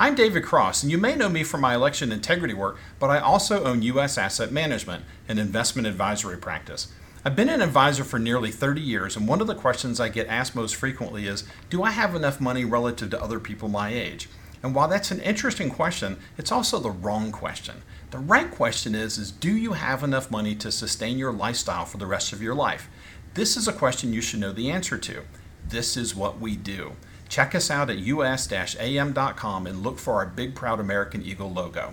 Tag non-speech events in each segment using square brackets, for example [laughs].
I'm David Cross, and you may know me from my election integrity work, but I also own U.S. Asset Management, an investment advisory practice. I've been an advisor for nearly 30 years, and one of the questions I get asked most frequently is Do I have enough money relative to other people my age? And while that's an interesting question, it's also the wrong question. The right question is, is Do you have enough money to sustain your lifestyle for the rest of your life? This is a question you should know the answer to. This is what we do. Check us out at us-am.com and look for our big proud American Eagle logo.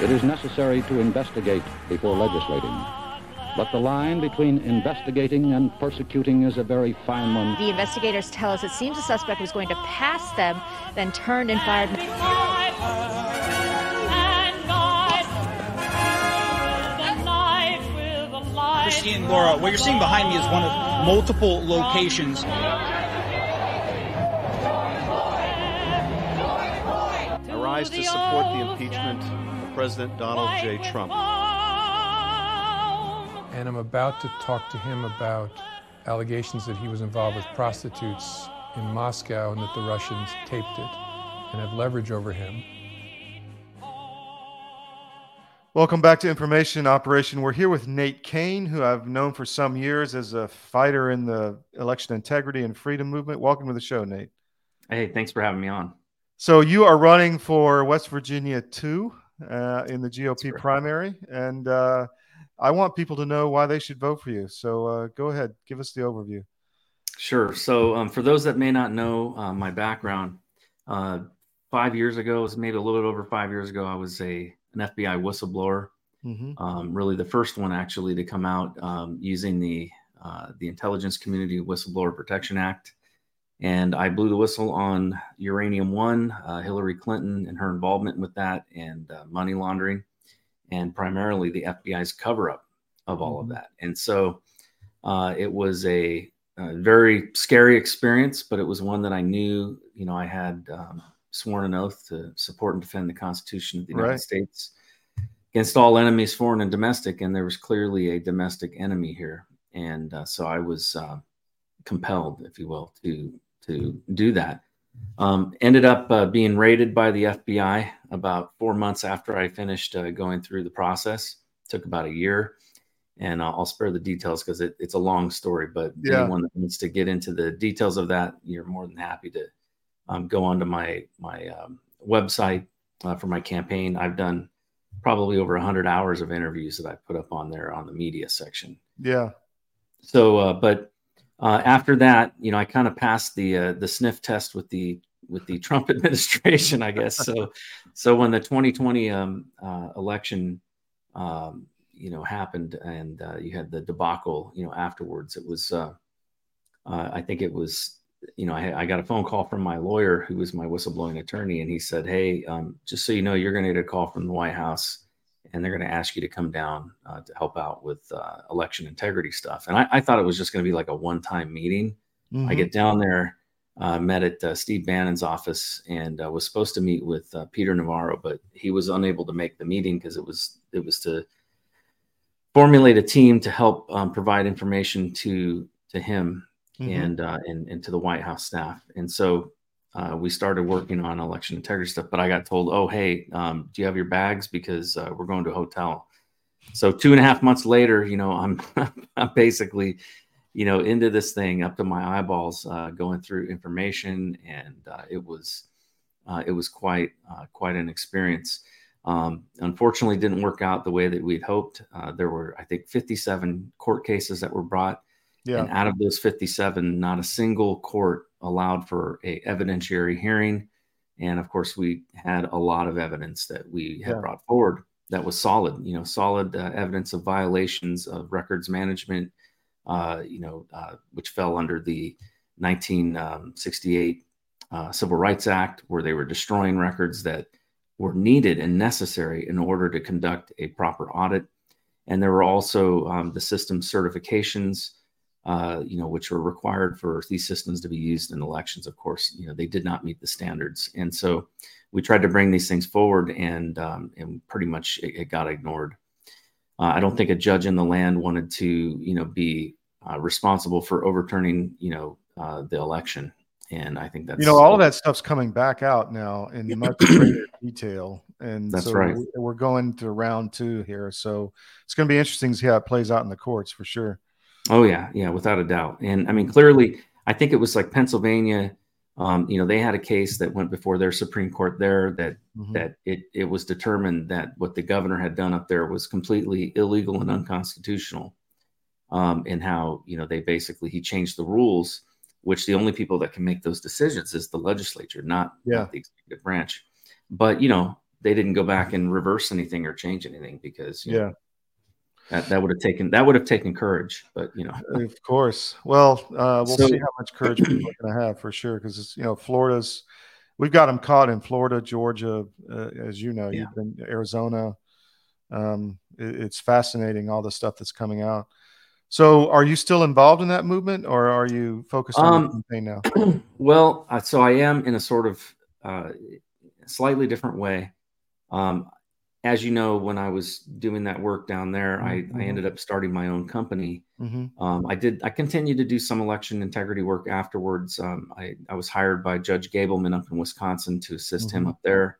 It is necessary to investigate before legislating. But the line between investigating and persecuting is a very fine one. The investigators tell us it seems the suspect was going to pass them, then turned and fired. Christine Laura, what you're seeing behind me is one of multiple locations. I rise to support the impeachment of President Donald J. Trump and I'm about to talk to him about allegations that he was involved with prostitutes in Moscow and that the Russians taped it and have leverage over him. Welcome back to Information Operation. We're here with Nate Cain, who I've known for some years as a fighter in the election integrity and freedom movement. Welcome to the show, Nate. Hey, thanks for having me on. So you are running for West Virginia 2 uh, in the GOP primary, and uh, I want people to know why they should vote for you. So uh, go ahead, give us the overview. Sure. So um, for those that may not know uh, my background, uh, five years ago, maybe a little bit over five years ago, I was a an FBI whistleblower. Mm-hmm. Um, really, the first one actually to come out um, using the uh, the Intelligence Community Whistleblower Protection Act, and I blew the whistle on Uranium One, uh, Hillary Clinton, and her involvement with that, and uh, money laundering and primarily the FBI's cover up of all mm-hmm. of that. And so uh, it was a, a, very scary experience, but it was one that I knew, you know, I had um, sworn an oath to support and defend the Constitution of the United right. States against all enemies, foreign and domestic. And there was clearly a domestic enemy here. And uh, so I was uh, compelled, if you will, to to do that. Um, ended up uh, being raided by the FBI about four months after I finished uh, going through the process. Took about a year, and I'll, I'll spare the details because it, it's a long story. But yeah. anyone that needs to get into the details of that, you're more than happy to um, go onto my my um, website uh, for my campaign. I've done probably over 100 hours of interviews that I put up on there on the media section. Yeah. So, uh, but uh, after that, you know, I kind of passed the uh, the sniff test with the with the Trump [laughs] administration, I guess. So, so when the 2020 um, uh, election, um, you know, happened and uh, you had the debacle, you know, afterwards, it was, uh, I think it was, you know, I, I, got a phone call from my lawyer who was my whistleblowing attorney, and he said, "Hey, um, just so you know, you're going to get a call from the White House." And they're going to ask you to come down uh, to help out with uh, election integrity stuff. And I, I thought it was just going to be like a one time meeting. Mm-hmm. I get down there, uh, met at uh, Steve Bannon's office, and uh, was supposed to meet with uh, Peter Navarro, but he was unable to make the meeting because it was it was to formulate a team to help um, provide information to to him mm-hmm. and, and and to the White House staff. And so uh, we started working on election integrity stuff. But I got told, oh, hey, um, do you have your bags? Because uh, we're going to a hotel. So two and a half months later, you know, I'm, [laughs] I'm basically, you know, into this thing up to my eyeballs, uh, going through information, and uh, it was, uh, it was quite, uh, quite an experience. Um, unfortunately, didn't work out the way that we'd hoped. there were, I think, 57 court cases that were brought, yeah. and out of those 57, not a single court allowed for a evidentiary hearing. And of course, we had a lot of evidence that we had yeah. brought forward that was solid, you know, solid uh, evidence of violations of records management, uh, you know, uh, which fell under the 1968 um, uh, Civil Rights Act, where they were destroying records that were needed and necessary in order to conduct a proper audit. And there were also um, the system certifications uh, you know, which were required for these systems to be used in elections. Of course, you know, they did not meet the standards, and so we tried to bring these things forward, and um, and pretty much it, it got ignored. Uh, I don't think a judge in the land wanted to, you know, be uh, responsible for overturning, you know, uh, the election. And I think that's you know all of that stuff's coming back out now in much [clears throat] greater detail, and That's so right. we- we're going to round two here. So it's going to be interesting to see how it plays out in the courts for sure. Oh yeah, yeah, without a doubt. And I mean, clearly, I think it was like Pennsylvania. Um, you know, they had a case that went before their Supreme Court there that Mhm. that it it was determined that what the governor had done up there was completely illegal and unconstitutional. Um, and how you know they basically he changed the rules, which the only people that can make those decisions is the legislature, not, Yeah. not the executive branch. But you know, they didn't go back and reverse anything or change anything because you know, Yeah, that that would have taken that would have taken courage. But you know, of course. Well, uh, we'll So- see how much courage people are going to have for sure because it's you know Florida's. We've got them caught in Florida, Georgia, uh, as you know. Yeah. You've been Arizona. Um, it- it's fascinating all the stuff that's coming out. So, are you still involved in that movement, or are you focused on the Um, campaign now? [clears throat] well, so I am in a sort of uh, slightly different way. Um, as you know, when I was doing that work down there, I, I Mhm. ended up starting my own company. hmm Um, I did. I continued to do some election integrity work afterwards. Um, I, I was hired by Judge Gableman up in Wisconsin to assist him Mhm. up there.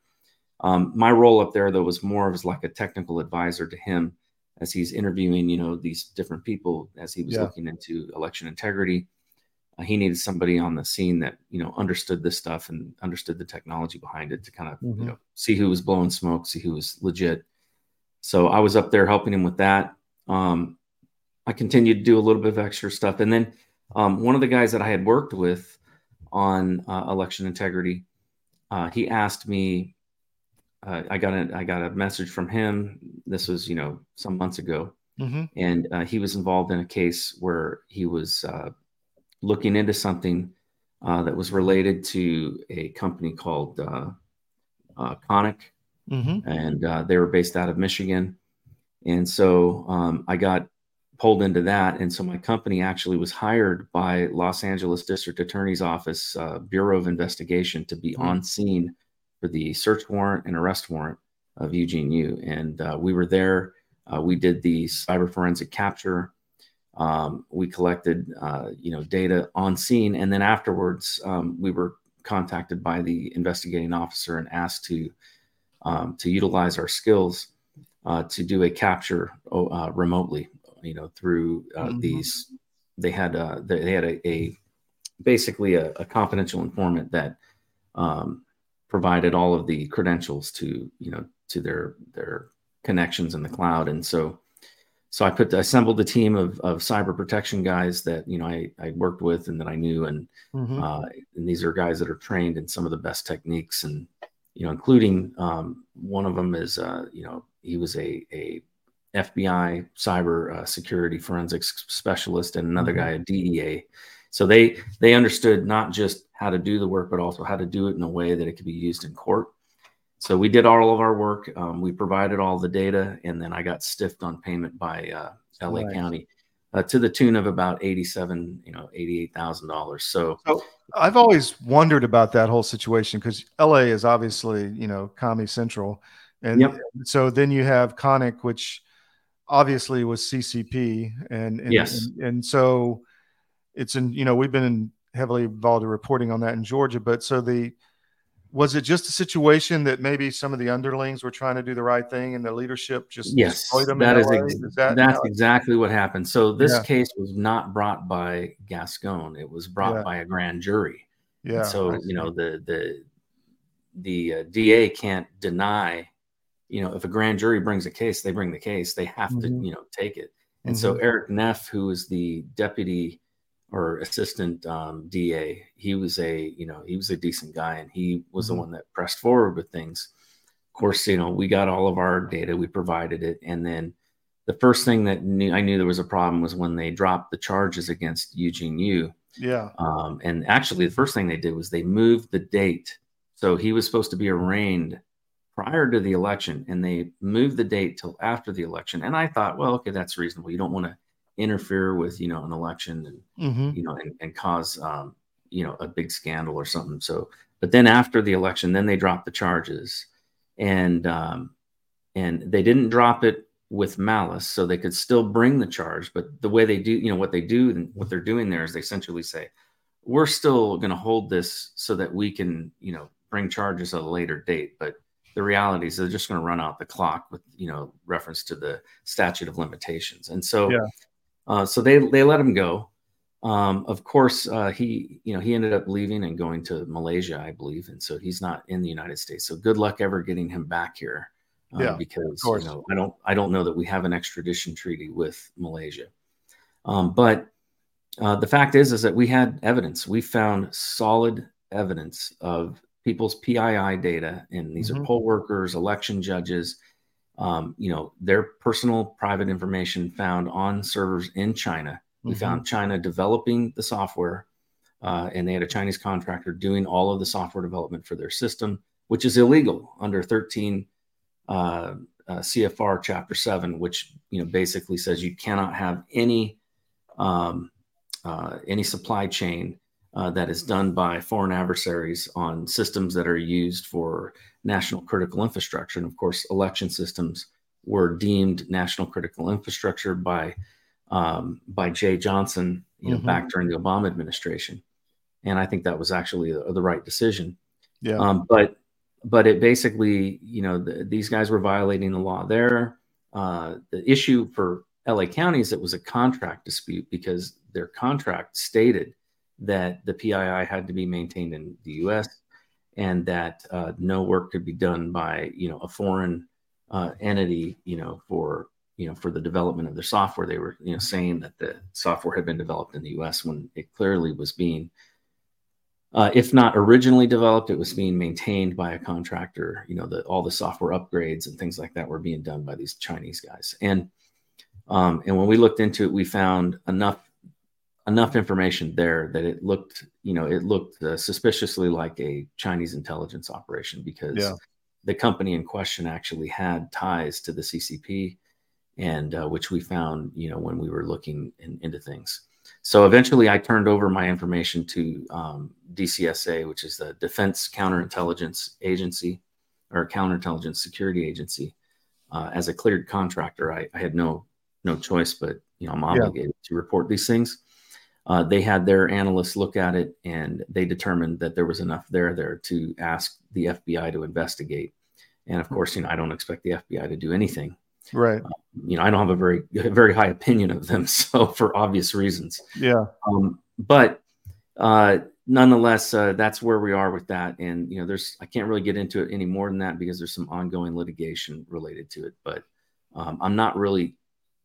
Um, my role up there, though, was more of like a technical advisor to him as he's interviewing, you know, these different people as he was Yeah. looking into election integrity. Uh, he needed somebody on the scene that you know understood this stuff and understood the technology behind it to kind of Mhm. you know see who was blowing smoke, see who was legit. So I was up there helping him with that. Um, I continued to do a little bit of extra stuff, and then um, one of the guys that I had worked with on uh, election integrity, uh, he asked me. Uh, I got a I got a message from him. This was you know some months ago, hmm and uh, he was involved in a case where he was uh, looking into something uh, that was related to a company called uh, uh, Konnech, hmm and uh, they were based out of Michigan. And so um, I got pulled into that, and so my company actually was hired by Los Angeles District Attorney's Office uh, Bureau of Investigation to be on scene for the search warrant and arrest warrant of Eugene Yu, and uh, we were there. Uh, we did the cyber forensic capture. Um, we collected, uh, you know, data on scene, and then afterwards, um, we were contacted by the investigating officer and asked to um, to utilize our skills uh, to do a capture oh, uh, remotely. You know, through uh, Mhm. these, they had uh, they, they had a, a basically a, a confidential informant that um, provided all of the credentials to you know to their their connections in the cloud, and so so I put assembled a team of, of cyber protection guys that you know I, I worked with and that I knew, and hmm uh, and these are guys that are trained in some of the best techniques, and you know, including um, one of them is uh, you know he was a a FBI cyber uh, security forensics specialist, and another Mhm. guy a DEA. So they they understood not just how to do the work, but also how to do it in a way that it could be used in court. So we did all of our work. Um, we provided all the data, and then I got stiffed on payment by uh, LA Nice. County uh, to the tune of about eighty-seven, you know, eighty-eight thousand dollars. So I've always wondered about that whole situation because LA is obviously, you know, commie central. And Yep. so then you have Konnech, which obviously was CCP. And, and, Yes. and, and so it's in, you know, we've been heavily involved in reporting on that in Georgia. But so the, was it just a situation that maybe some of the underlings were trying to do the right thing and the leadership just yes, that is ex- Is that that's exactly what happened. So this Yeah. case was not brought by Gascon; it was brought Yeah. by a grand jury. And yeah. so you know the the the uh, DA can't deny. You know, if a grand jury brings a case, they bring the case. They have Mhm. to you know take it. And so Eric Neff, who is the deputy or assistant um, DA, he was a you know he was a decent guy, and he was the one that pressed forward with things. Of course, you know we got all of our data, we provided it, and then the first thing that knew, I knew there was a problem was when they dropped the charges against Eugene Yu. yeah. Um, and actually, the first thing they did was they moved the date. So he was supposed to be arraigned prior to the election, and they moved the date till after the election. And I thought, well, okay, that's reasonable. You don't want to interfere with you know an election and Mhm. you know and, and cause um, you know a big scandal or something. So, but then after the election, then they dropped the charges, and um, and they didn't drop it with malice, so they could still bring the charge. But the way they do, you know, what they do and what they're doing there is they essentially say, we're still going to hold this so that we can, you know, bring charges at a later date. But the reality is they're just going to run out the clock with, you know, reference to the statute of limitations. And so, Yeah. Uh, so they they let him go. Um, of course, uh, he you know he ended up leaving and going to Malaysia, I believe, and so he's not in the United States. So good luck ever getting him back here, uh, Yeah, because you know I don't I don't know that we have an extradition treaty with Malaysia. Um, but uh, the fact is is that we had evidence. We found solid evidence of people's PII data, and these Mhm. are poll workers, election judges. Um, you know their personal private information found on servers in China. We Mhm. found China developing the software, uh, and they had a Chinese contractor doing all of the software development for their system, which is illegal under 13 uh, uh, CFR Chapter 7, which you know basically says you cannot have any um, uh, any supply chain uh, that is done by foreign adversaries on systems that are used for national critical infrastructure. And of course, election systems were deemed national critical infrastructure by um, by Jeh Johnson, you know, Mhm. back during the Obama administration. And I think that was actually the, the right decision. Yeah. Um, but but it basically, you know, the, these guys were violating the law there. Uh, the issue for LA County is it was a contract dispute because their contract stated that the PII had to be maintained in the U.S. and that uh, no work could be done by you know a foreign uh, entity, you know, for you know for the development of their software. They were you know saying that the software had been developed in the U.S. when it clearly was being uh, if not originally developed, it was being maintained by a contractor. You know, the, all the software upgrades and things like that were being done by these Chinese guys. And um, and when we looked into it, we found enough enough information there that it looked, you know, it looked uh, suspiciously like a Chinese intelligence operation because Yeah. the company in question actually had ties to the CCP, and uh, which we found, you know, when we were looking in, into things. So eventually, I turned over my information to um, DCSA, which is the Defense Counterintelligence Agency or Counterintelligence Security Agency. Uh, as a cleared contractor, I, I had no no choice, but you know I'm Yeah. obligated to report these things. Uh, they had their analysts look at it, and they determined that there was enough there there to ask the FBI to investigate. And of course, you know I don't expect the FBI to do anything Right. you know, I don't have a very [laughs] very high opinion of them, [laughs] so for obvious reasons. Yeah. Um, but uh, nonetheless, uh, that's where we are with that. And you know, there's I can't really get into it any more than that because there's some ongoing litigation related to it. But um, I'm not really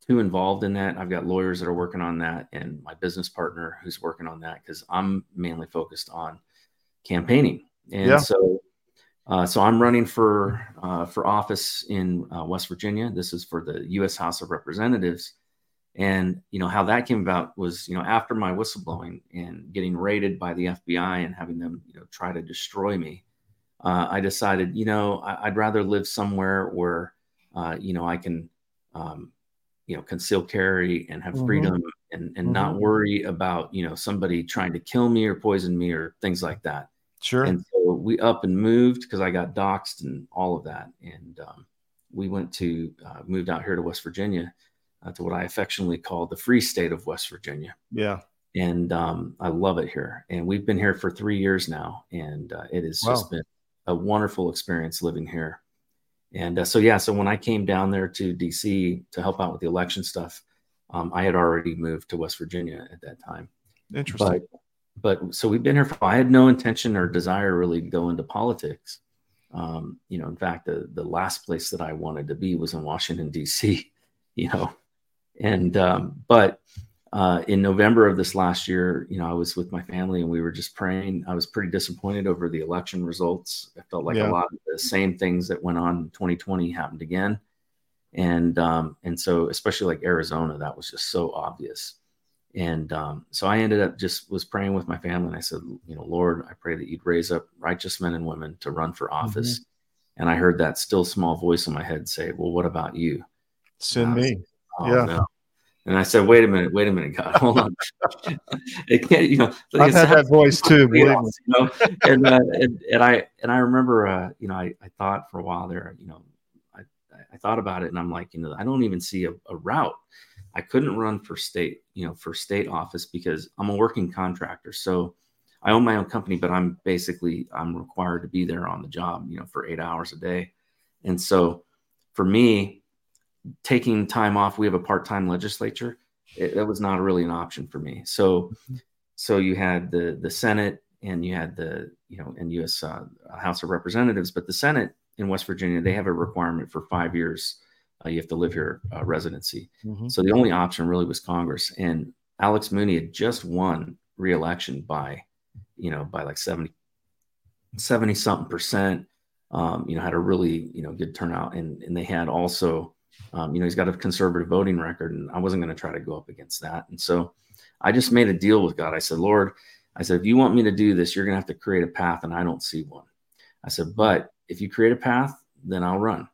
too involved in that. I've got lawyers that are working on that, and my business partner who's working on that because I'm mainly focused on campaigning. And Yeah. so, uh, so I'm running for uh, for office in uh, West Virginia. This is for the U.S. House of Representatives. And you know how that came about was you know after my whistleblowing and getting raided by the FBI and having them you know try to destroy me, uh, I decided you know I, I'd rather live somewhere where uh, you know I can um, you know conceal carry and have Mhm. freedom and and not Mhm. worry about you know somebody trying to kill me or poison me or things like that. Sure. And so we up and moved because I got doxxed and all of that. And um, we went to uh, moved out here to West Virginia uh, to what I affectionately call the free state of West Virginia. yeah. And um, I love it here. And we've been here for three years now. And uh, it has just been a wonderful experience living here. And uh, so, yeah, so when I came down there to DC to help out with the election stuff, um, I had already moved to West Virginia at that time. Interesting. but but so we've been here for i had no intention or desire really to go into politics. Um, you know in fact the, the last place that i wanted to be was in washington d.c [laughs] you know. And um, but uh, in november of this last year you know i was with my family and we were just praying i was pretty disappointed over the election results i felt like Yeah. a lot of the same things that went on in 2020 happened again and um, and so especially like arizona that was just so obvious and um, so I ended up just was praying with my family, and I said, you know, Lord, I pray that you'd raise up righteous men and women to run for office. And I heard that still small voice in my head say, "Well, what about you?" Send me. Oh, Yeah. no. And I said, wait a minute, wait a minute, God, [laughs] hold on. [laughs] it can't, you know. I've had that voice too. You know? and, uh, and, and I and I remember, uh, you know, I, I thought for a while there, you know, I, I thought about it, and I'm like, you know, I don't even see a, a route. I couldn't run for state, you know, for state office because I'm a working contractor. So I own my own company, but I'm basically I'm required to be there on the job, you know, for eight hours a day. And so for me, taking time off, we have a part-time legislature. It, that was not really an option for me. So, mm-hmm. so you had the the Senate and you had the you know and U.S. Uh, House of Representatives, but the Senate in West Virginia they have a requirement for five years. Uh, you have to live here uh, residency. Mm-hmm. So the only option really was Congress, and Alex Mooney had just won re-election by you know by like 70 70 something percent um, you know had a really you know good turnout and and they had also um, you know, he's got a conservative voting record, and I wasn't going to try to go up against that. And so I just made a deal with God. I said, Lord, I said, if you want me to do this, you're going to have to create a path, and I don't see one. I said, but if you create a path, then I'll run.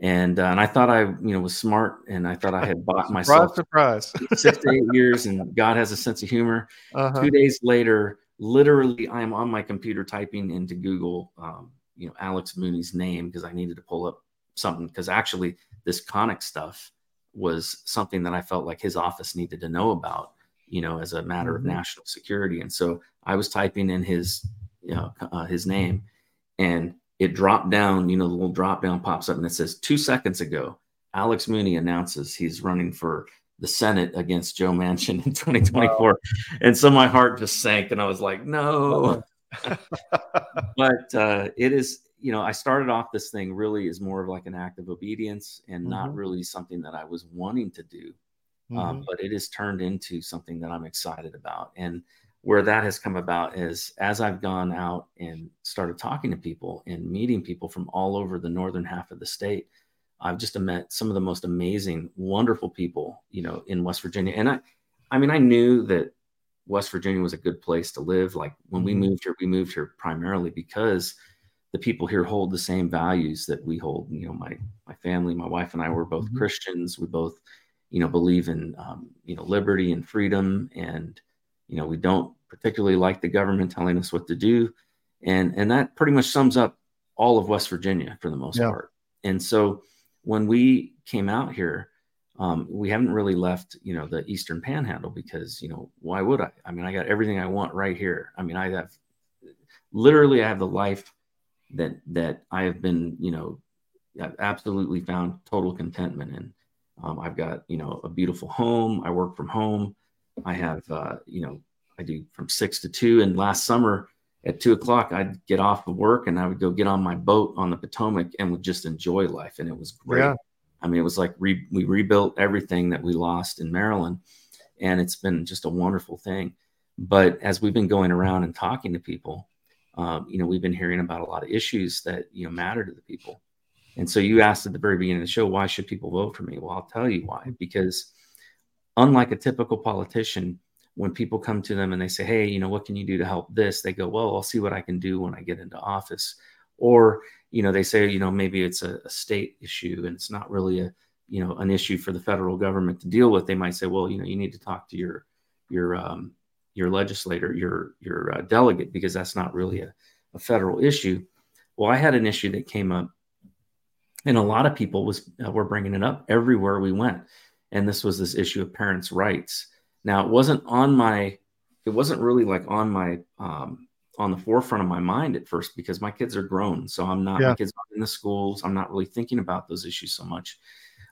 And uh, and I thought I you know was smart, and I thought I had bought [laughs] myself surprise, [laughs] six to eight years, and God has a sense of humor. Uh-huh. Two days later, literally, I am on my computer typing into Google, um, you know, Alex Mooney's name because I needed to pull up something because actually this Konnech stuff was something that I felt like his office needed to know about, you know, as a matter mm-hmm. of national security. And so I was typing in his, you know, uh, his name, and it dropped down. You know, the little drop down pops up, and it says two seconds ago, Alex Mooney announces he's running for the Senate against Joe Manchin in 2024. Wow. And so my heart just sank, and I was like, no. [laughs] but uh, it is you know, I started off this thing really as more of like an act of obedience and mm-hmm. not really something that I was wanting to do. Um, mm-hmm. Um, but it has turned into something that I'm excited about. And where that has come about is as I've gone out and started talking to people and meeting people from all over the northern half of the state, I've just met some of the most amazing, wonderful people, you know, in West Virginia. And I, I mean, I knew that West Virginia was a good place to live. Like when mm-hmm. we moved here, we moved here primarily because the people here hold the same values that we hold. You know, my my family, my wife and I were both mm-hmm. Christians. We both, you know, believe in um, you know liberty and freedom, and you know we don't particularly like the government telling us what to do, and and that pretty much sums up all of West Virginia for the most yeah. part. And so when we came out here, um, we haven't really left, you know, the Eastern Panhandle because, you know, why would I? I mean, I got everything I want right here. I mean, I have literally, I have the life that that I have been, you know, I've absolutely found total contentment in. Um, I've got, you know, a beautiful home. I work from home. I have, uh, you know, I do from six to two. And last summer at two o'clock, I'd get off of work and I would go get on my boat on the Potomac and would just enjoy life. And it was great. Yeah. I mean, it was like re- we rebuilt everything that we lost in Maryland, and it's been just a wonderful thing. But as we've been going around and talking to people, um, you know, we've been hearing about a lot of issues that, you know, matter to the people. And so you asked at the very beginning of the show, why should people vote for me? Well, I'll tell you why. Because unlike a typical politician, when people come to them and they say, hey, you know, what can you do to help this? They go, well, I'll see what I can do when I get into office. Or, you know, they say, you know, maybe it's a, a state issue and it's not really a, you know, an issue for the federal government to deal with. They might say, well, you know, you need to talk to your, your, um, your legislator, your your uh, delegate, because that's not really a, a federal issue. Well, I had an issue that came up, and a lot of people was uh, were bringing it up everywhere we went, and this was this issue of parents' rights. Now, it wasn't on my, it wasn't really like on my um, on the forefront of my mind at first because my kids are grown, so I'm not yeah. my kids are in the schools. I'm not really thinking about those issues so much.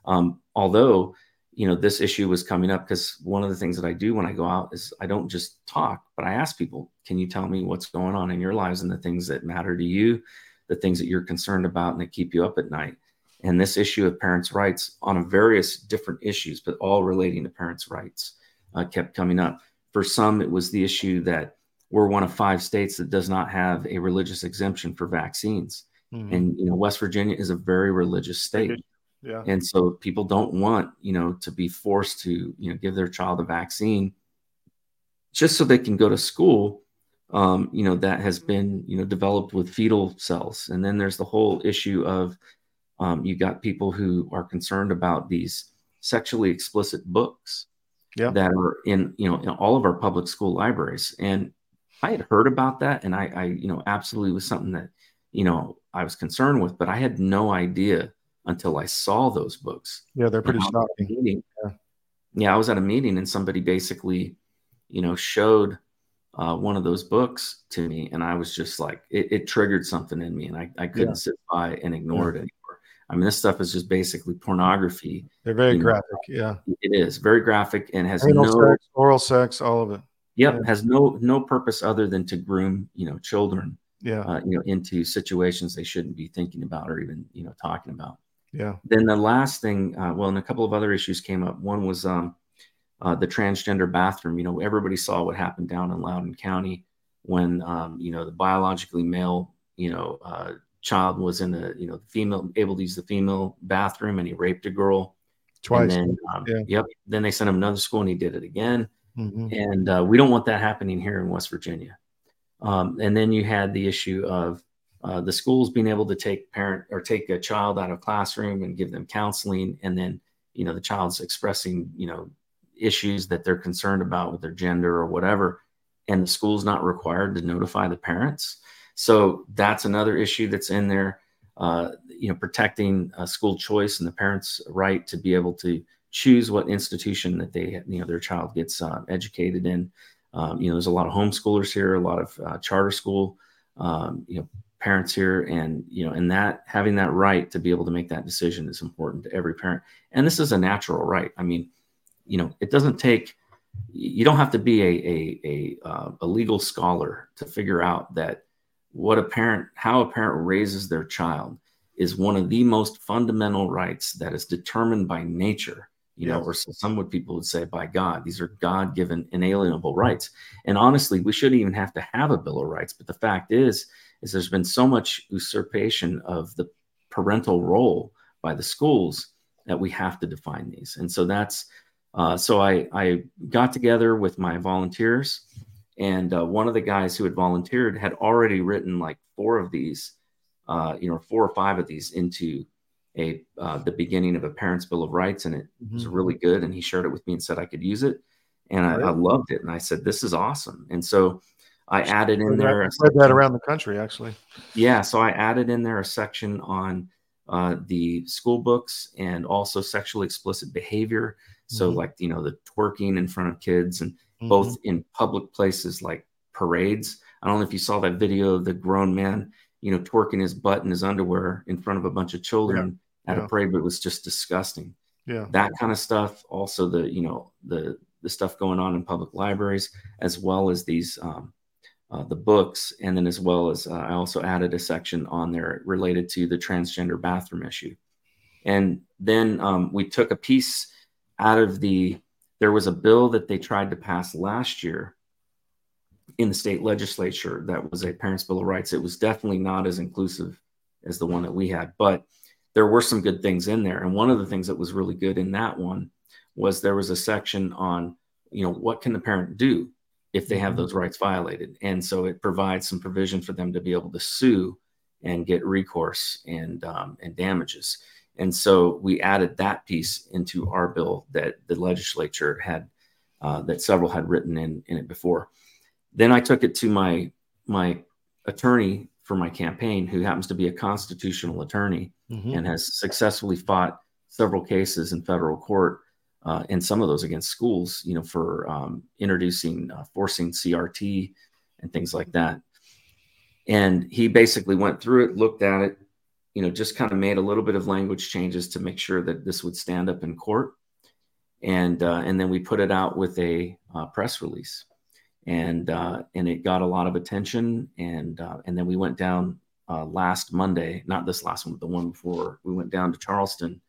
Um, although you know this issue was coming up because one of the things that i do when i go out is i don't just talk but i ask people can you tell me what's going on in your lives and the things that matter to you the things that you're concerned about and that keep you up at night? And this issue of parents rights on various different issues but all relating to parents rights uh, kept coming up. For some it was the issue that we're one of five states that does not have a religious exemption for vaccines. Mm-hmm. and you know west virginia is a very religious state yeah. And so people don't want, you know, to be forced to, you know, give their child a vaccine just so they can go to school. Um, you know, that has been, you know, developed with fetal cells. And then there's the whole issue of um, you got people who are concerned about these sexually explicit books Yeah. that are in you know in all of our public school libraries and i had heard about that and i i you know absolutely was something that you know i was concerned with but i had no idea until i saw those books Yeah, they're pretty And I was at a shocking. meeting. Yeah. Yeah, I was at a meeting and somebody basically, you know, showed uh, one of those books to me, and I was just like, it, it triggered something in me, and I, I couldn't sit by and ignore it anymore. I mean, this stuff is just basically pornography. They're very You know, graphic. Yeah. It is very graphic and has Anal no, sex, oral sex, all of it. yep, has no no purpose other than to groom, you know, children, Yeah. uh, you know, into situations they shouldn't be thinking about or even, you know, talking about. Yeah. then the last thing, uh, well, and a couple of other issues came up. One was um, uh, the transgender bathroom. You know, everybody saw what happened down in Loudoun County when um, you know the biologically male, you know, uh, child was in the you know the female able to use the female bathroom, and he raped a girl. Twice. And then, um, Yeah. yep. Then they sent him another school, and he did it again. Mhm. And uh, we don't want that happening here in West Virginia. Um, and then you had the issue of uh, the schools being able to take parent or take a child out of classroom and give them counseling, and then you know the child's expressing you know issues that they're concerned about with their gender or whatever, and the school's not required to notify the parents. So that's another issue that's in there. Uh, you know, protecting uh, school choice and the parents' right to be able to choose what institution that they you know their child gets uh, educated in. Um, you know, there's a lot of homeschoolers here, a lot of uh, charter school, um, you know, parents here, and you know, and that having that right to be able to make that decision is important to every parent. And this is a natural right. I mean, you know, it doesn't take. You don't have to be a a a, uh, a legal scholar to figure out that what a parent, how a parent raises their child, is one of the most fundamental rights that is determined by nature you know, Yes. or some would people would say by God. These are God given inalienable rights. And honestly, we shouldn't even have to have a Bill of Rights. But the fact is, is there's been so much usurpation of the parental role by the schools that we have to define these. And so that's uh, so I I got together with my volunteers, and uh, one of the guys who had volunteered had already written like four of these, uh, you know, four or five of these into a uh, the beginning of a parent's bill of rights. And it was Mhm. really good. And he shared it with me and said i could use it. And I, I loved it. And i said this is awesome. And so i added in there spread that around the country, actually. yeah so i added in there a section on uh, the school books and also sexually explicit behavior so Mhm. like you know the twerking in front of kids and Mhm. both in public places like parades. I don't know if you saw that video of the grown man, you know, twerking his butt in his underwear in front of a bunch of children at Yeah. a parade, but it was just disgusting. Yeah. That kind of stuff. Also, the you know the the stuff going on in public libraries, as well as these um, uh, the books, and then as well as uh, I also added a section on there related to the transgender bathroom issue. And then um, we took a piece out of the. There was a bill that they tried to pass last year in the state legislature that was a parents' bill of rights. It was definitely not as inclusive as the one that we had, but there were some good things in there. And one of the things that was really good in that one was there was a section on, you know, what can the parent do if they have Mhm. those rights violated? And so it provides some provision for them to be able to sue and get recourse and um, and damages. And so we added that piece into our bill that the legislature had uh, that several had written in in it before. Then I took it to my my attorney for my campaign, who happens to be a constitutional attorney Mhm. and has successfully fought several cases in federal court, uh, and some of those against schools, you know, for um, introducing, uh, forcing CRT and things like that. And he basically went through it, looked at it, you know, just kind of made a little bit of language changes to make sure that this would stand up in court. And uh, and then we put it out with a uh, press release, and uh, and it got a lot of attention. And uh, and then we went down uh, last Monday, not this last one, but the one before. We went down to Charleston.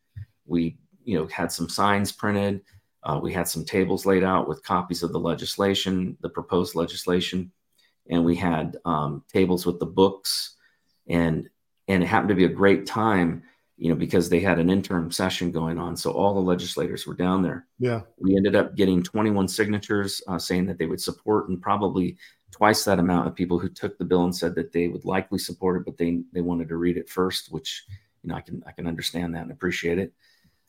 We you know had some signs printed. Uh, we had some tables laid out with copies of the legislation, the proposed legislation, and we had um, tables with the books. And and it happened to be a great time, you know, because they had an interim session going on. So all the legislators were down there Yeah. we ended up getting 21 signatures uh, saying that they would support and probably twice that amount of people who took the bill and said that they would likely support it but they they wanted to read it first which you know i can i can understand that and appreciate it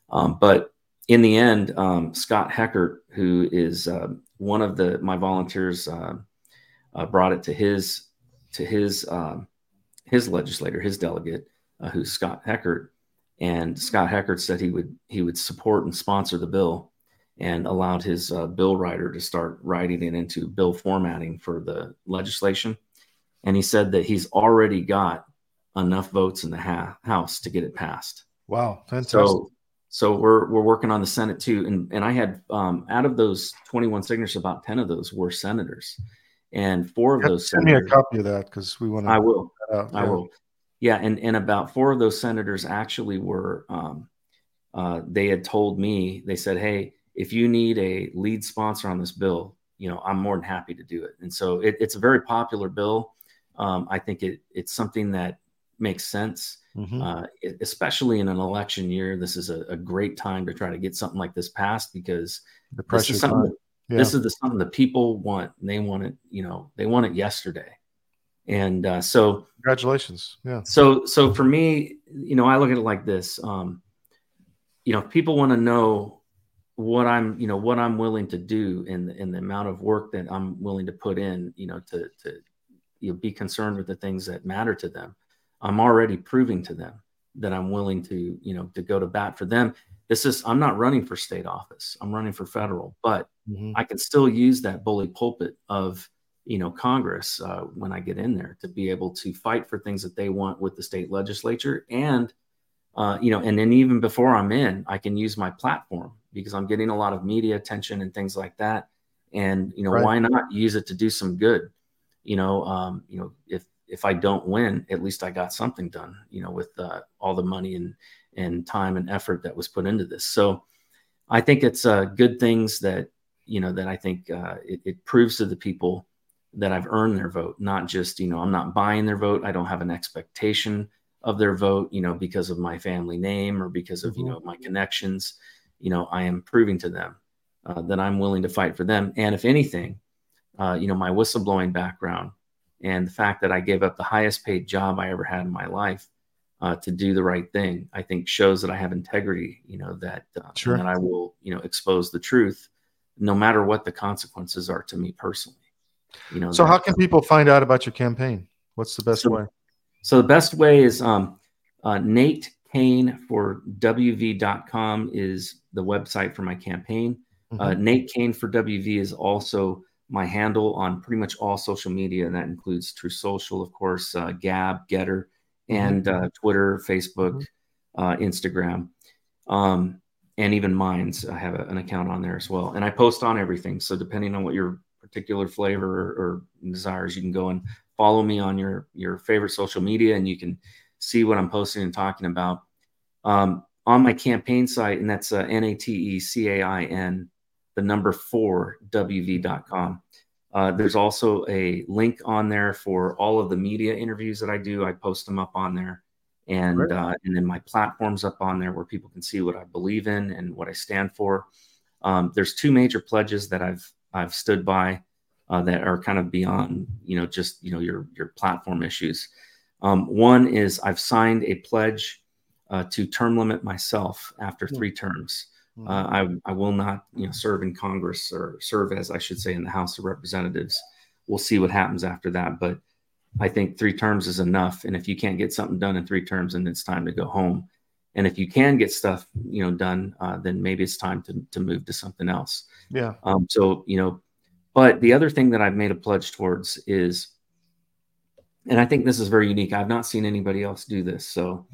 um, but in the end, um, Scott Heckert, who is uh, one of the my volunteers, uh, uh, brought it to his to his um, his legislator, his delegate, uh, who's Scott Heckert, and Scott Heckert said he would he would support and sponsor the bill, and allowed his uh, bill writer to start writing it into bill formatting for the legislation, and he said that he's already got enough votes in the ha- House to get it passed. Wow, fantastic! So, so we're we're working on the Senate too, and and I had um, out of those 21 signatures, about 10 of those were senators, and four of those. Send senators, me a copy of that because we want to. I will. Yeah. I will. Yeah, and and about four of those senators actually were. Um, uh, they had told me they said, "Hey, if you need a lead sponsor on this bill, you know, I'm more than happy to do it." And so it, it's a very popular bill. Um, I think it it's something that makes sense, Mhm. uh, especially in an election year. This is a, a great time to try to get something like this passed because The this is something. that- Yeah. This is the something the people want. They want it. You know, they want it yesterday. And uh, so Congratulations. Yeah. so so for me you know i look at it like this um you know if people want to know what i'm you know what i'm willing to do and in the amount of work that i'm willing to put in you know to to you know, be concerned with the things that matter to them i'm already proving to them that i'm willing to you know to go to bat for them. This is i'm not running for state office. I'm running for federal but Mhm. I can still use that bully pulpit of you know Congress uh, when I get in there to be able to fight for things that they want with the state legislature. And uh, you know and then even before I'm in I can use my platform because I'm getting a lot of media attention and things like that. And you know Right. why not use it to do some good? You know um, you know if if I don't win at least I got something done you know with uh, all the money and and time and effort that was put into this so I think it's uh, good things that you know that I think uh, it, it proves to the people that I've earned their vote, not just you know I'm not buying their vote. I don't have an expectation of their vote, you know, because of my family name or because of you Mhm. know my connections. You know, I am proving to them uh, that I'm willing to fight for them. And if anything, uh, you know, my whistleblowing background and the fact that I gave up the highest paid job I ever had in my life uh, to do the right thing, I think shows that I have integrity. You know that uh, Sure. and that I will you know expose the truth, no matter what the consequences are to me personally. You know. So, that- how can people find out about your campaign? What's the best So- way? so the best way is um, uh, Nate Cain for WV.com is the website for my campaign. Uh, Mhm. Nate Cain for WV is also my handle on pretty much all social media, and that includes Truth Social, of course, uh, Gab, GETTR, and uh, Twitter, Facebook, uh, Instagram, um, and even Minds. I have a- an account on there as well, and I post on everything. So depending on what your particular flavor or, or desires, you can go and follow me on your your favorite social media, and you can see what I'm posting and talking about. Um, on my campaign site, and that's uh, N A T E C A I N, the number four, WV.com. Uh, there's also a link on there for all of the media interviews that I do. I post them up on there. And, uh, and then my platform's up on there where people can see what I believe in and what I stand for. Um, there's two major pledges that I've I've stood by uh, that are kind of beyond you know just you know your your platform issues. Um, one is I've signed a pledge uh, to term limit myself after three terms. Uh, I, I will not, you know, serve in Congress or serve as I should say in the House of Representatives. We'll see what happens after that, but I think three terms is enough. And if you can't get something done in three terms, then it's time to go home. And if you can get stuff, you know, done, uh, then maybe it's time to to move to something else. yeah. Um, so, you know, but the other thing that I've made a pledge towards is, and I think this is very unique. I've not seen anybody else do this. So,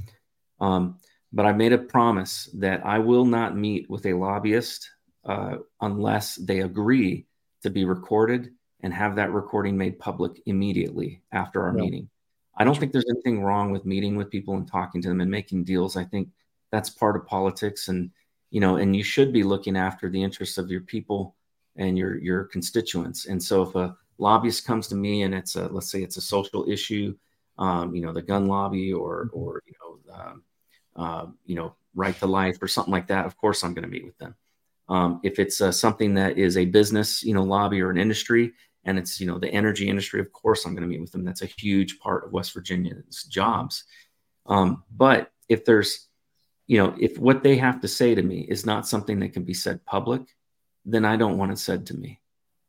um, but I made a promise that I will not meet with a lobbyist uh, unless they agree to be recorded and have that recording made public immediately after our Yeah. meeting. I don't think there's anything wrong with meeting with people and talking to them and making deals. I think that's part of politics and you know and you should be looking after the interests of your people and your your constituents and so if a lobbyist comes to me and it's a let's say it's a social issue um, you know the gun lobby or or you know um, uh, you know right to life or something like that of course i'm going to meet with them um, if it's uh, something that is a business you know lobby or an industry and it's you know the energy industry of course i'm going to meet with them that's a huge part of west virginia's jobs um, but if there's you know, if what they have to say to me is not something that can be said public, then I don't want it said to me.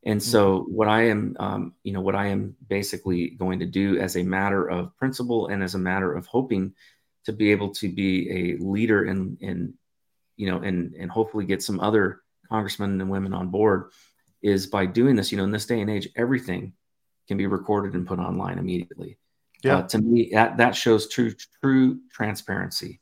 And so, mm-hmm. what I am, um, you know, what I am basically going to do as a matter of principle and as a matter of hoping to be able to be a leader in, in, you know, and and hopefully get some other congressmen and women on board, is by doing this. You know, in this day and age, everything can be recorded and put online immediately. Yeah. Uh, to me, that that shows true true transparency.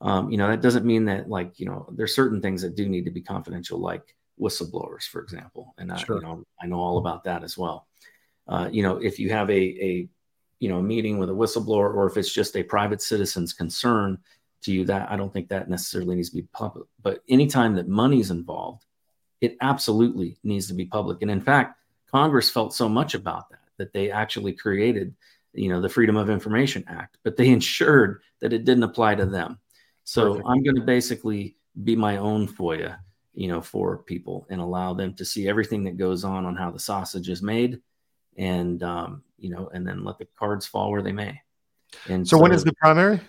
Um, you know, that doesn't mean that like you know there's certain things that do need to be confidential, like whistleblowers, for example. And I, you know, I know all about that as well. Uh, you know, if you have a, a, you know, a meeting with a whistleblower, or if it's just a private citizen's concern to you, that I don't think that necessarily needs to be public. But anytime that money's involved, it absolutely needs to be public. And in fact, Congress felt so much about that that they actually created, you know, the Freedom of Information Act, but they [laughs] ensured that it didn't apply to them. So Perfect. I'm going to basically be my own FOIA you know, for people and allow them to see everything that goes on on how the sausage is made, and um, you know, and then let the cards fall where they may. And so, so when is the primary?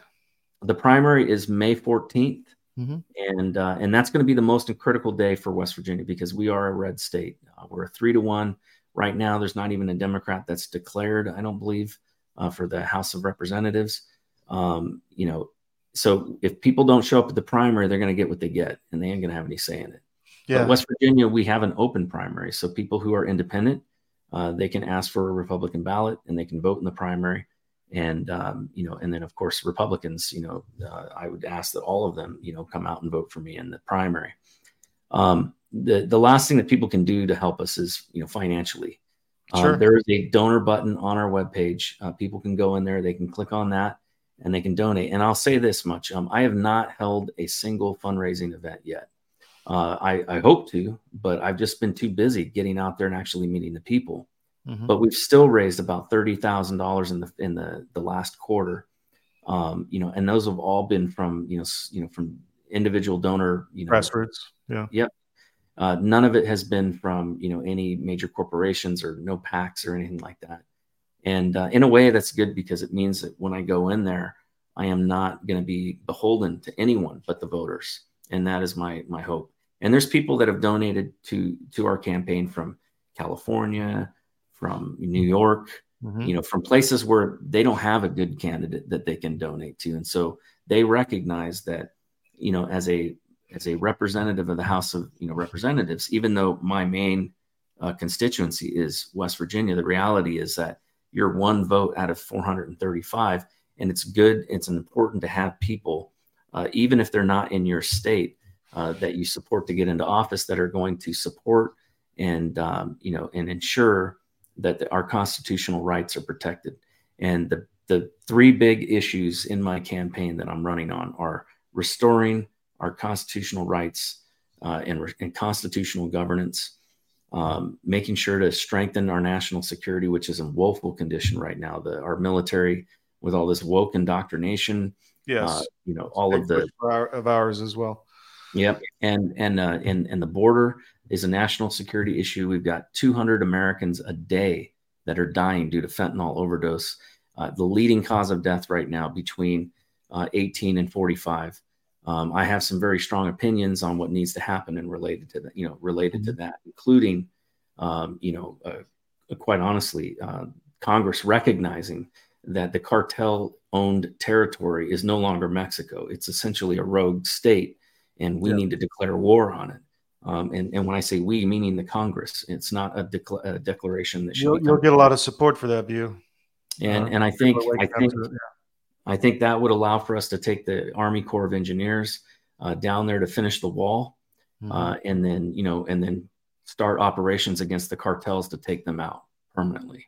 The primary is May 14th. Mm-hmm. And uh, and that's going to be the most critical day for West Virginia because we are a red state. Uh, we're a three to one right now. There's not even a Democrat that's declared. I don't believe uh, for the House of Representatives. Um, you know, so if people don't show up at the primary, they're going to get what they get, and they ain't going to have any say in it. Yeah. But West Virginia, we have an open primary, so people who are independent, uh, they can ask for a Republican ballot and they can vote in the primary. And um, you know, and then of course Republicans, you know, uh, I would ask that all of them, you know, come out and vote for me in the primary. Um, the the last thing that people can do to help us is, you know, financially. Um, sure. there is a donor button on our webpage. Uh, people can go in there, they can click on that and they can donate. And I'll say this much: um, I have not held a single fundraising event yet. Uh, I, I, hope to, but I've just been too busy getting out there and actually meeting the people. Mm-hmm. But we've still raised about thirty thousand dollars in the in the the last quarter. Um, you know, and those have all been from you know you know from individual donor you know grassroots. Yeah. Yep. Uh, none of it has been from you know any major corporations or no PACs or anything like that. And uh, in a way, that's good because it means that when I go in there, I am not going to be beholden to anyone but the voters, and that is my my hope. And there's people that have donated to to our campaign from California, from New York, mm-hmm. you know, from places where they don't have a good candidate that they can donate to, and so they recognize that, you know, as a as a representative of the House of you know Representatives, even though my main uh, constituency is West Virginia, the reality is that you're one vote out of 435 and it's good it's important to have people uh, even if they're not in your state uh, that you support to get into office that are going to support and um, you know and ensure that the, our constitutional rights are protected and the the three big issues in my campaign that i'm running on are restoring our constitutional rights uh, and, and constitutional governance um, making sure to strengthen our national security, which is in woeful condition right now. The our military with all this woke indoctrination, yes, uh, you know, all of the our, of ours as well. Yep, and and uh, and and the border is a national security issue. We've got 200 Americans a day that are dying due to fentanyl overdose. Uh, the leading cause of death right now between uh, 18 and 45. Um, I have some very strong opinions on what needs to happen and related to that, you know, related mm-hmm. to that, including, um, you know, uh, quite honestly, uh, Congress recognizing that the cartel owned territory is no longer Mexico. It's essentially a rogue state, and we need to declare war on it. Um, and, and when I say we, meaning the Congress, it's not a, a declaration that should. You'll, you'll, get a lot of support for that view. And uh, and I think I think yeah. I think that would allow for us to take the Army Corps of Engineers uh, down there to finish the wall, mm-hmm. uh, and then you know, and then start operations against the cartels to take them out permanently.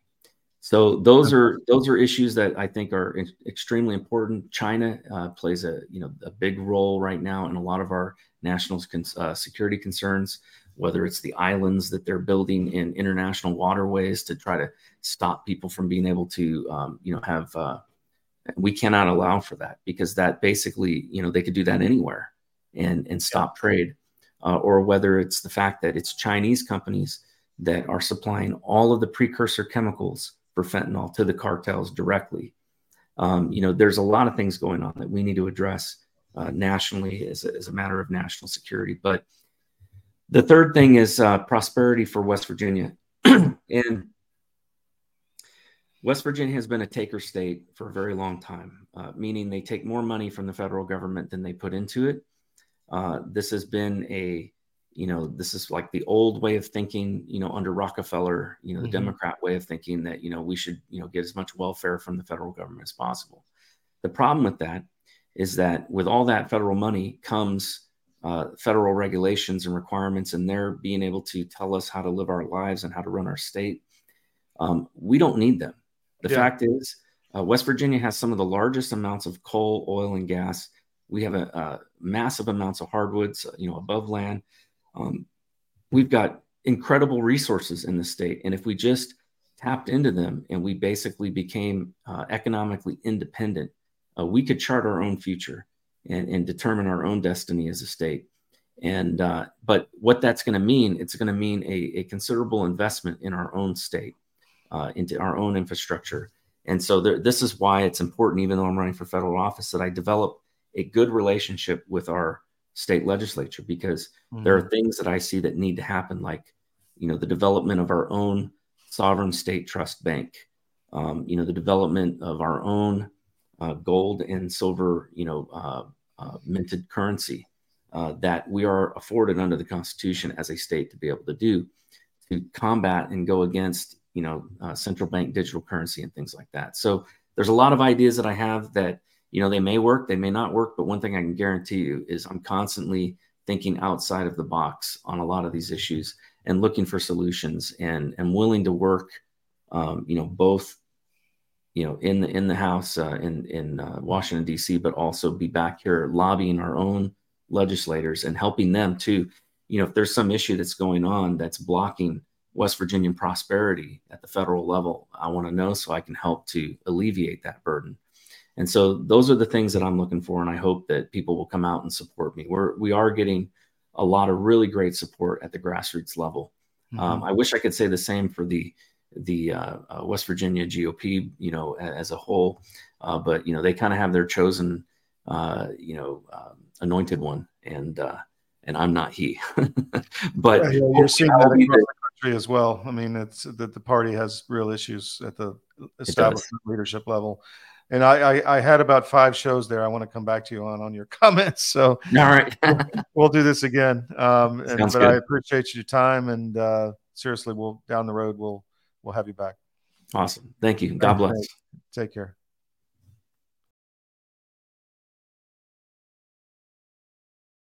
So those are those are issues that I think are extremely important. China uh, plays a you know a big role right now in a lot of our national uh, security concerns, whether it's the islands that they're building in international waterways to try to stop people from being able to um, you know have uh, we cannot allow for that because that basically, you know, they could do that anywhere and and stop trade, uh, or whether it's the fact that it's Chinese companies that are supplying all of the precursor chemicals for fentanyl to the cartels directly. Um, you know, there's a lot of things going on that we need to address uh, nationally as a, as a matter of national security. But the third thing is uh, prosperity for West Virginia. [clears throat] and West Virginia has been a taker state for a very long time, uh, meaning they take more money from the federal government than they put into it. Uh, this has been a, you know, this is like the old way of thinking, you know, under Rockefeller, you know, the mm-hmm. Democrat way of thinking that, you know, we should, you know, get as much welfare from the federal government as possible. The problem with that is that with all that federal money comes uh, federal regulations and requirements, and they're being able to tell us how to live our lives and how to run our state. Um, we don't need them. The yeah. fact is, uh, West Virginia has some of the largest amounts of coal, oil, and gas. We have a, a massive amounts of hardwoods, you know, above land. Um, we've got incredible resources in the state, and if we just tapped into them and we basically became uh, economically independent, uh, we could chart our own future and, and, determine our own destiny as a state. And uh, but what that's going to mean, it's going to mean a, a, considerable investment in our own state, uh, into our own infrastructure. And so there, this is why it's important, even though I'm running for federal office, that I develop a good relationship with our state legislature because mm-hmm. there are things that I see that need to happen, like you know the development of our own sovereign state trust bank, um, you know the development of our own uh, gold and silver, you know, uh, uh, minted currency uh, that we are afforded under the Constitution as a state to be able to do to combat and go against, you know, uh, central bank digital currency and things like that. So there's a lot of ideas that I have that, you know, they may work, they may not work, but one thing I can guarantee you is I'm constantly thinking outside of the box on a lot of these issues and looking for solutions and and willing to work, um, you know, both you know, in the in the House uh, in in uh, Washington D.C., but also be back here lobbying our own legislators and helping them to, you know, if there's some issue that's going on that's blocking West Virginian prosperity at the federal level, I want to know so I can help to alleviate that burden. And so those are the things that I'm looking for, and I hope that people will come out and support me. We're we are getting a lot of really great support at the grassroots level. Mm-hmm. Um, I wish I could say the same for the the uh, uh, West Virginia GOP, you know, as a whole. Uh, but you know, they kind of have their chosen, uh, you know, um, anointed one, and uh, and I'm not he. [laughs] but yeah, you're seeing that across the country as well. I mean, it's that the party has real issues at the establishment leadership level. And I, I, I, had about five shows there. I want to come back to you on on your [laughs] comments. So all right, [laughs] we'll, we'll, do this again. Um, and, but good. I appreciate your time and uh, seriously, we'll down the road we'll we'll have you back. Awesome. Thank you. God bless. Take care.